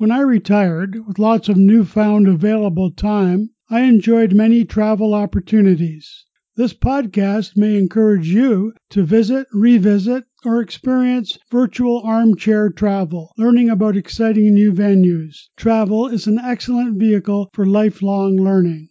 When I retired, with lots of newfound available time, I enjoyed many travel opportunities. This podcast may encourage you to visit, revisit, or experience virtual armchair travel, learning about exciting new venues. Travel is an excellent vehicle for lifelong learning.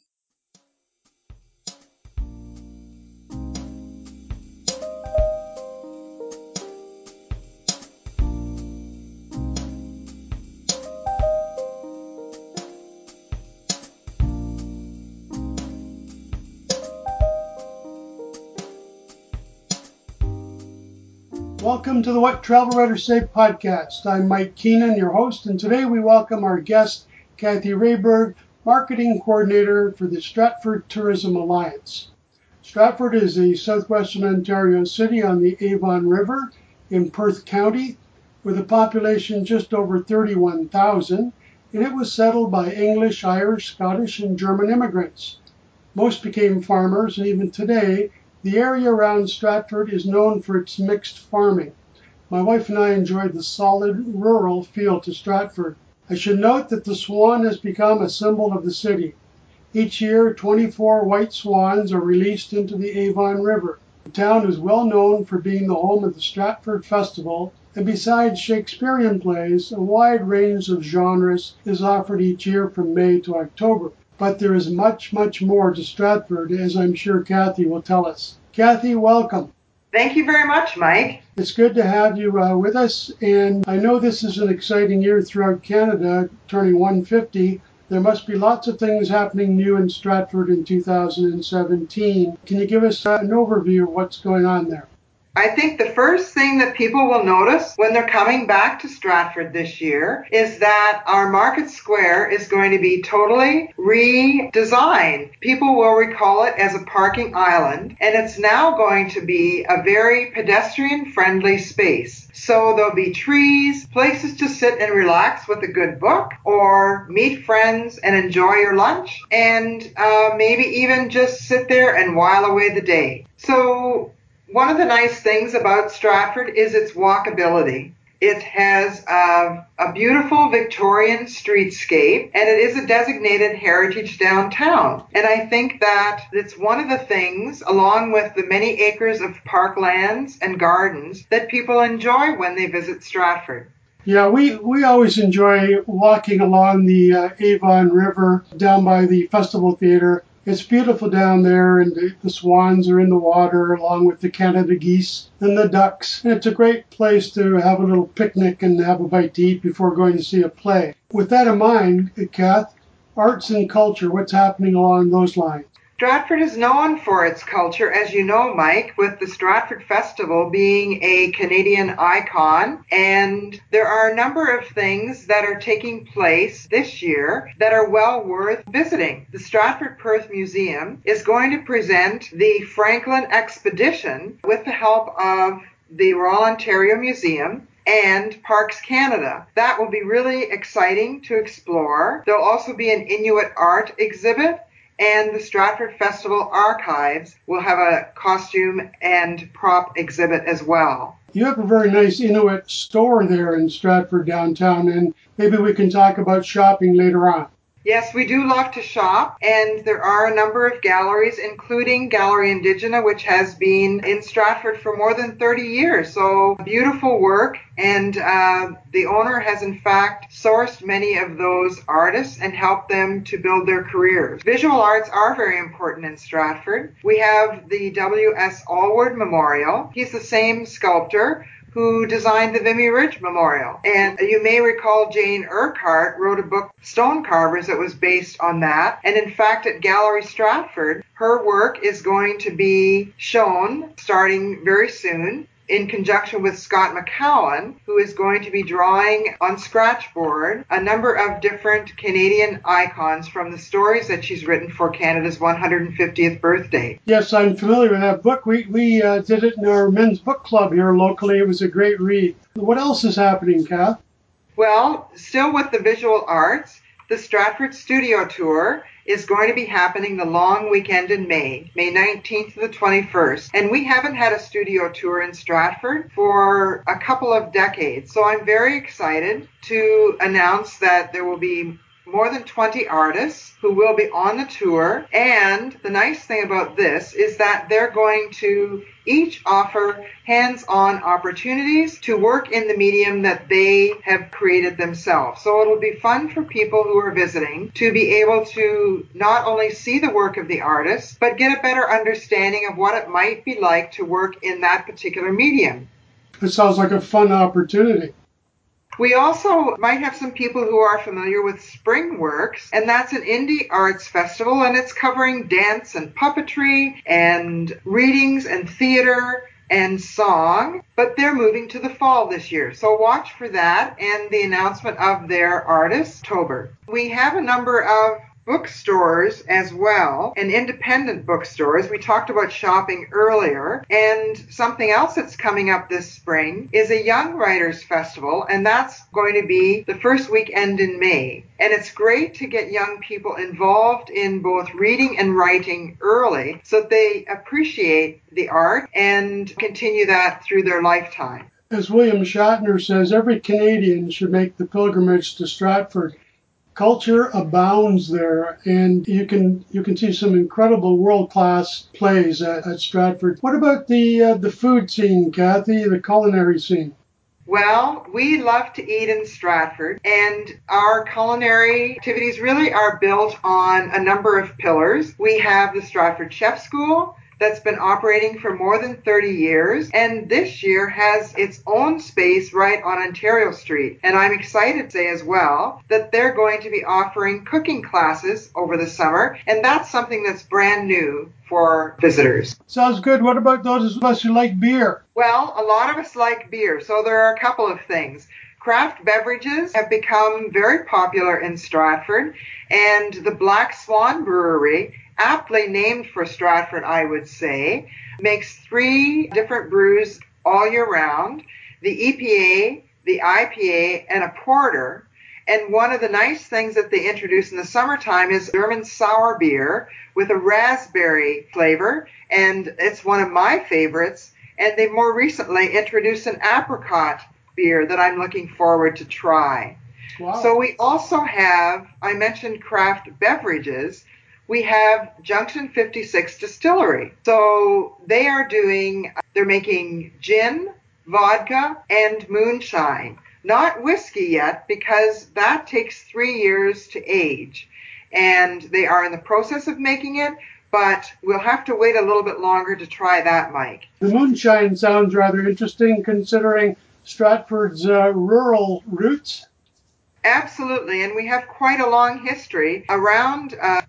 Welcome to the What Travel Writers Say podcast. I'm Mike Keenan, your host, and today we welcome our guest, Kathy Rayberg, Marketing Coordinator for the Stratford Tourism Alliance. Stratford is a southwestern Ontario city on the Avon River in Perth County with a population just over 31,000, and it was settled by English, Irish, Scottish, and German immigrants. Most became farmers, and even today, the area around Stratford is known for its mixed farming. My wife and I enjoyed the solid rural feel to Stratford. I should note that the swan has become a symbol of the city. Each year, 24 white swans are released into the Avon River. The town is well known for being the home of the Stratford Festival, and besides Shakespearean plays, a wide range of genres is offered each year from May to October. But there is much, much more to Stratford, as I'm sure Kathy will tell us. Kathy, welcome. Thank you very much, Mike. It's good to have you uh, with us, and I know this is an exciting year throughout Canada, turning 150. There must be lots of things happening new in Stratford in 2017. Can you give us an overview of what's going on there? I think the first thing that people will notice when they're coming back to Stratford this year is that our market square is going to be totally redesigned. People will recall it as a parking island, and it's now going to be a very pedestrian friendly space. So there'll be trees, places to sit and relax with a good book, or meet friends and enjoy your lunch, and uh, maybe even just sit there and while away the day. So one of the nice things about Stratford is its walkability. It has a, a, beautiful Victorian streetscape and it is a designated heritage downtown. And I think that it's one of the things, along with the many acres of parklands and gardens, that people enjoy when they visit Stratford. Yeah, we, we always enjoy walking along the uh, Avon River down by the Festival Theater it's beautiful down there, and the, the, swans are in the water along with the Canada geese and the ducks. And it's a great place to have a little picnic and have a bite to eat before going to see a play. With that in mind, Kath, arts and culture, what's happening along those lines? Stratford is known for its culture, as you know, Mike, with the Stratford Festival being a Canadian icon. And there are a number of things that are taking place this year that are well worth visiting. The Stratford Perth Museum is going to present the Franklin Expedition with the help of the Royal Ontario Museum and Parks Canada. That will be really exciting to explore. There'll also be an Inuit art exhibit and the Stratford Festival Archives will have a costume and prop exhibit as well. You have a very nice Inuit store there in Stratford downtown, and maybe we can talk about shopping later on. Yes, we do love to shop, and there are a number of galleries, including Gallery Indigena, which has been in Stratford for more than 30 years. So beautiful work, and uh, the owner has in fact sourced many of those artists and helped them to build their careers. Visual arts are very important in Stratford. We have the W.S. Allward Memorial. He's the same sculptor who designed the Vimy Ridge Memorial. And you may recall Jane Urquhart wrote a book, Stone Carvers, that was based on that. And in fact, at Gallery Stratford, her work is going to be shown starting very soon in conjunction with Scott McKowen, who is going to be drawing on scratchboard a number of different Canadian icons from the stories that she's written for Canada's 150th birthday. Yes, I'm familiar with that book. We, we uh, did it in our men's book club here locally. It was a great read. What else is happening, Kath? Well, still with the visual arts, The Stratford Studio Tour is going to be happening the long weekend in May, May 19th to the 21st. And we haven't had a studio tour in Stratford for a couple of decades. So I'm very excited to announce that there will be more than 20 artists who will be on the tour. And the nice thing about this is that they're going to each offer hands-on opportunities to work in the medium that they have created themselves. So it'll be fun for people who are visiting to be able to not only see the work of the artist, but get a better understanding of what it might be like to work in that particular medium. It sounds like a fun opportunity. We also might have some people who are familiar with Springworks, and that's an indie arts festival, and it's covering dance and puppetry and readings and theater and song, but they're moving to the fall this year. So watch for that and the announcement of their artist, Tober. We have a number of bookstores as well and independent bookstores. We talked about shopping earlier and something else that's coming up this spring is a Young Writers Festival and that's going to be the first weekend in May. And it's great to get young people involved in both reading and writing early so that they appreciate the art and continue that through their lifetime. As William Shatner says, every Canadian should make the pilgrimage to Stratford culture abounds there, and you can you can see some incredible world class plays at, at, Stratford. What about the uh, the food scene, Kathy? The culinary scene? Well, we love to eat in Stratford, and our culinary activities really are built on a number of pillars. We have the Stratford Chef School, that's been operating for more than 30 years and this year has its own space right on Ontario Street. And I'm excited to say as well that they're going to be offering cooking classes over the summer and that's something that's brand new for visitors. Sounds good. What about those of us who like beer? Well, a lot of us like beer, so there are a couple of things. Craft beverages have become very popular in Stratford, and the Black Swan Brewery aptly named for Stratford, I would say, makes three different brews all year round the EPA, the IPA, and a porter. And one of the nice things that they introduce in the summertime is German sour beer with a raspberry flavor. And it's one of my favorites. And they more recently introduced an apricot beer that I'm looking forward to try. Wow. So we also have, I mentioned craft beverages we have Junction 56 Distillery. So they are doing, they're making gin, vodka, and moonshine. Not whiskey yet because that takes three years to age. And they are in the process of making it, but we'll have to wait a little bit longer to try that, Mike. The moonshine sounds rather interesting considering Stratford's uh, rural roots. Absolutely, and we have quite a long history around uh,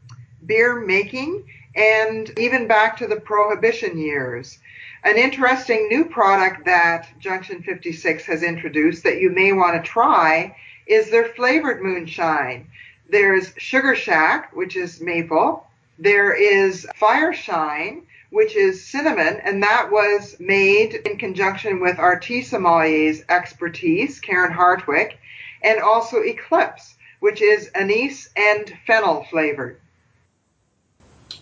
beer making and even back to the prohibition years. An interesting new product that Junction 56 has introduced that you may want to try is their flavored moonshine. There's Sugar Shack, which is maple. There is Fireshine, which is cinnamon, and that was made in conjunction with our tea sommelier's expertise, Karen Hartwick, and also Eclipse, which is anise and fennel flavored.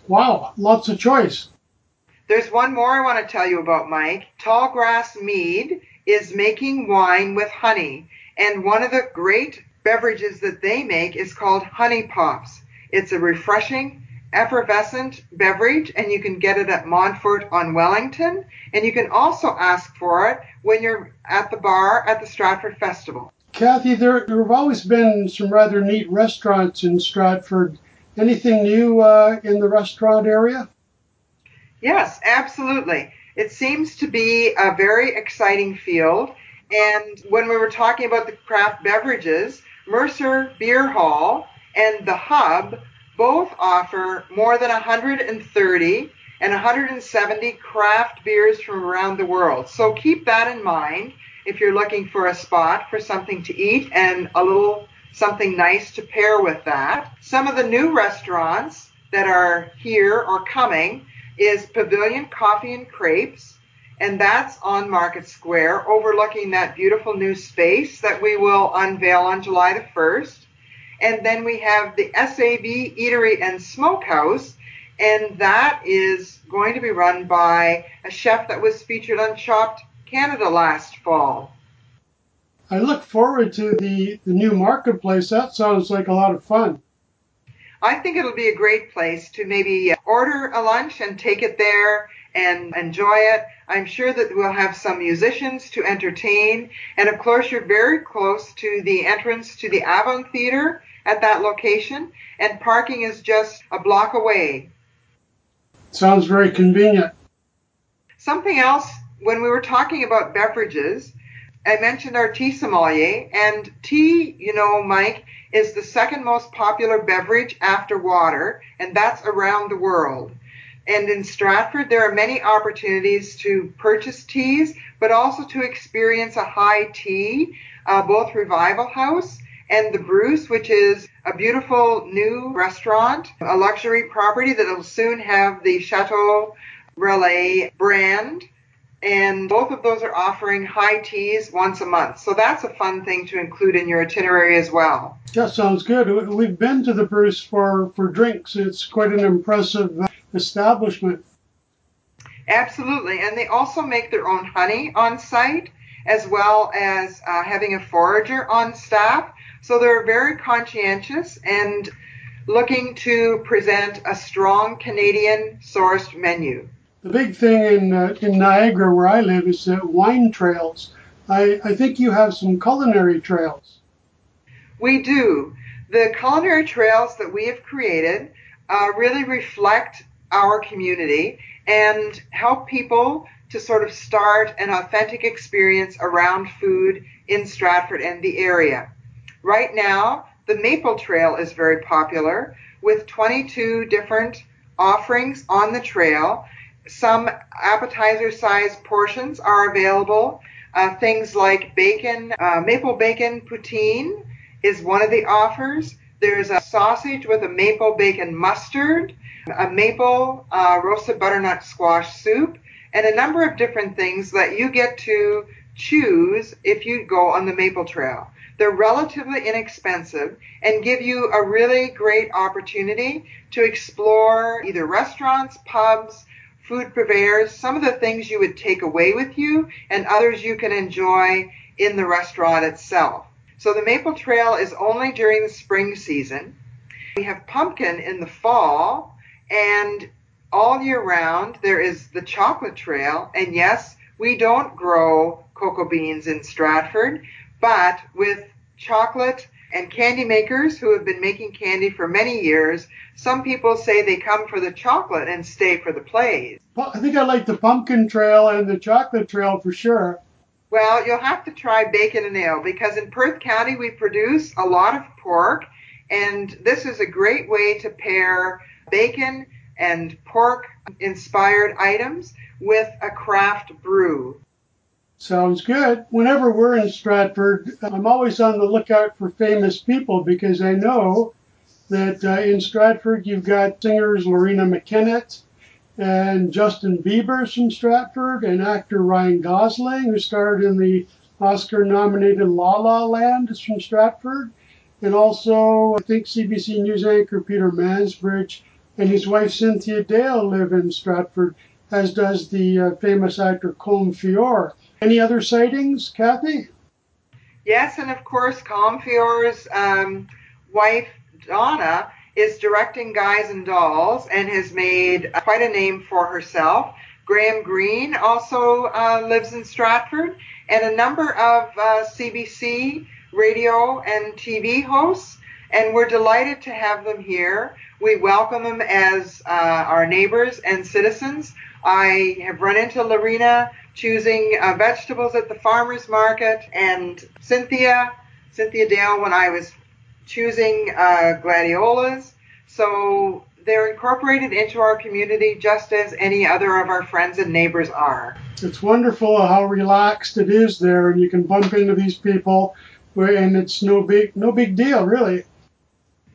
Wow, lots of choice. There's one more I want to tell you about, Mike. Tallgrass Mead is making wine with honey, and one of the great beverages that they make is called Honey Pops. It's a refreshing, effervescent beverage, and you can get it at Montfort on Wellington, and you can also ask for it when you're at the bar at the Stratford Festival. Kathy, there, there have always been some rather neat restaurants in Stratford Anything new uh, in the restaurant area? Yes, absolutely. It seems to be a very exciting field. And when we were talking about the craft beverages, Mercer Beer Hall and The Hub both offer more than 130 and 170 craft beers from around the world. So keep that in mind if you're looking for a spot for something to eat and a little something nice to pair with that. Some of the new restaurants that are here or coming is Pavilion Coffee and Crepes, and that's on Market Square overlooking that beautiful new space that we will unveil on July the 1st. And then we have the SAB Eatery and Smokehouse, and that is going to be run by a chef that was featured on Chopped Canada last fall. I look forward to the, the new marketplace. That sounds like a lot of fun. I think it'll be a great place to maybe uh, order a lunch and take it there and enjoy it. I'm sure that we'll have some musicians to entertain. And of course, you're very close to the entrance to the Avon Theater at that location, and parking is just a block away. Sounds very convenient. Something else, when we were talking about beverages, I mentioned our tea sommelier, and tea, you know, Mike, is the second most popular beverage after water, and that's around the world. And in Stratford, there are many opportunities to purchase teas, but also to experience a high tea, uh, both Revival House and the Bruce, which is a beautiful new restaurant, a luxury property that will soon have the Chateau Relais brand. And both of those are offering high teas once a month. So that's a fun thing to include in your itinerary as well. That sounds good. We've been to the Bruce for, for drinks. It's quite an impressive uh, establishment. Absolutely. And they also make their own honey on site as well as uh, having a forager on staff. So they're very conscientious and looking to present a strong Canadian sourced menu. The big thing in, uh, in Niagara, where I live, is uh, wine trails. I, I think you have some culinary trails. We do. The culinary trails that we have created uh, really reflect our community and help people to sort of start an authentic experience around food in Stratford and the area. Right now, the Maple Trail is very popular with 22 different offerings on the trail. Some appetizer sized portions are available. Uh, things like bacon, uh, maple bacon poutine is one of the offers. There's a sausage with a maple bacon mustard, a maple uh, roasted butternut squash soup, and a number of different things that you get to choose if you go on the maple trail. They're relatively inexpensive and give you a really great opportunity to explore either restaurants, pubs, food purveyors, some of the things you would take away with you and others you can enjoy in the restaurant itself. So the Maple Trail is only during the spring season. We have pumpkin in the fall and all year round there is the chocolate trail and yes, we don't grow cocoa beans in Stratford, but with chocolate and candy makers who have been making candy for many years, some people say they come for the chocolate and stay for the plays. Well, I think I like the pumpkin trail and the chocolate trail for sure. Well, you'll have to try bacon and ale because in Perth County we produce a lot of pork, and this is a great way to pair bacon and pork inspired items with a craft brew. Sounds good. Whenever we're in Stratford, I'm always on the lookout for famous people because I know that uh, in Stratford you've got singers Loreena McKennitt and Justin Bieber's from Stratford and actor Ryan Gosling who starred in the Oscar nominated La La Land is from Stratford. And also, I think CBC News anchor Peter Mansbridge and his wife Cynthia Dale live in Stratford, as does the uh, famous actor Colm Feore. Any other sightings, Kathy? Yes, and of course, Colm Feore's um, wife, Donna, is directing Guys and Dolls and has made quite a name for herself. Graham Greene also uh, lives in Stratford, and a number of uh, CBC radio and TV hosts, and we're delighted to have them here. We welcome them as uh, our neighbors and citizens. I have run into Loreena choosing uh, vegetables at the farmer's market, and Cynthia, Cynthia Dale, when I was choosing uh, gladiolas. So they're incorporated into our community just as any other of our friends and neighbors are. It's wonderful how relaxed it is there, and you can bump into these people, and it's no big no big deal really.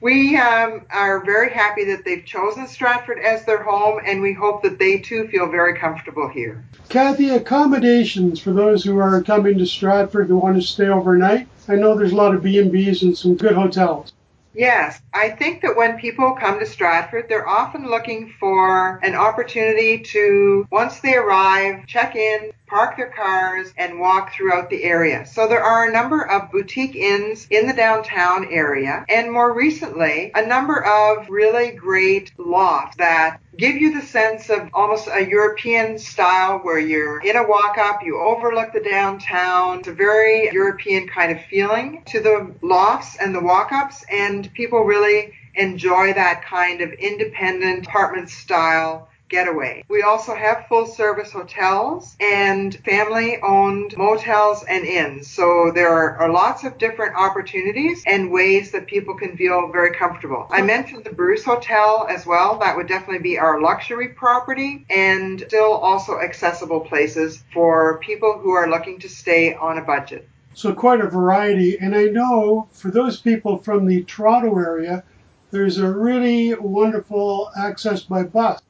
We um, are very happy that they've chosen Stratford as their home, and we hope that they too feel very comfortable here. Kathy, accommodations for those who are coming to Stratford who want to stay overnight. I know there's a lot of B&Bs and some good hotels. Yes, I think that when people come to Stratford, they're often looking for an opportunity to, once they arrive, check in, park their cars, and walk throughout the area. So there are a number of boutique inns in the downtown area, and more recently, a number of really great lofts that give you the sense of almost a European style where you're in a walk up, you overlook the downtown. It's a very European kind of feeling to the lofts and the walk ups, and people really enjoy that kind of independent apartment style getaway. We also have full service hotels and family owned motels and inns. So there are lots of different opportunities and ways that people can feel very comfortable. I mentioned the Bruce Hotel as well. That would definitely be our luxury property and still also accessible places for people who are looking to stay on a budget. So quite a variety. And I know for those people from the Toronto area, there's a really wonderful access by bus.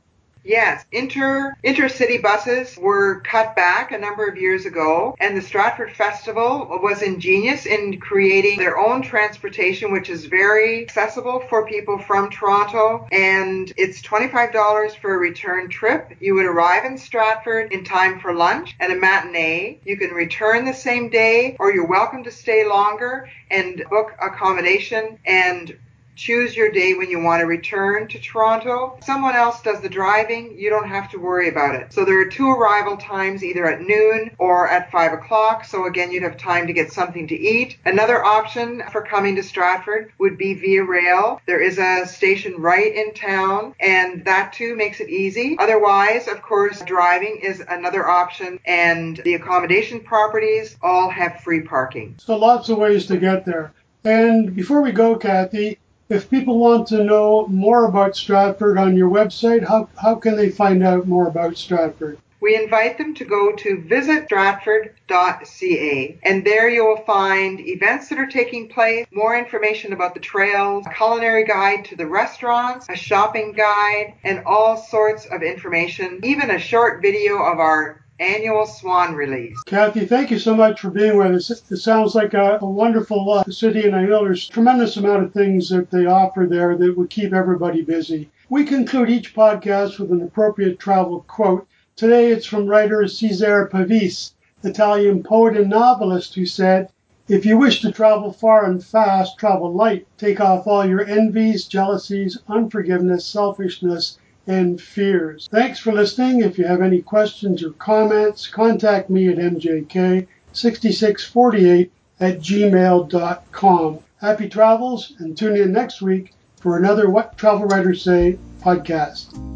Yes, inter intercity buses were cut back a number of years ago, and the Stratford Festival was ingenious in creating their own transportation, which is very accessible for people from Toronto. And it's $25 for a return trip. You would arrive in Stratford in time for lunch and a matinee. You can return the same day, or you're welcome to stay longer and book accommodation and choose your day when you want to return to Toronto. Someone else does the driving. You don't have to worry about it. So there are two arrival times, either at noon or at five o'clock. So again, you'd have time to get something to eat. Another option for coming to Stratford would be via rail. There is a station right in town and that too makes it easy. Otherwise, of course, driving is another option and the accommodation properties all have free parking. So lots of ways to get there. And before we go, Kathy, if people want to know more about Stratford on your website, how, how can they find out more about Stratford? We invite them to go to visitstratford.ca and there you will find events that are taking place, more information about the trails, a culinary guide to the restaurants, a shopping guide, and all sorts of information, even a short video of our annual swan release. Kathy, thank you so much for being with us. It sounds like a, a wonderful uh, city, and I know there's tremendous amount of things that they offer there that would keep everybody busy. We conclude each podcast with an appropriate travel quote. Today it's from writer Cesare Pavese, Italian poet and novelist, who said, if you wish to travel far and fast, travel light. Take off all your envies, jealousies, unforgiveness, selfishness, and fears. Thanks for listening. If you have any questions or comments, contact me at mjk6648 at gmail.com. Happy travels and tune in next week for another What Travel Writers Say podcast.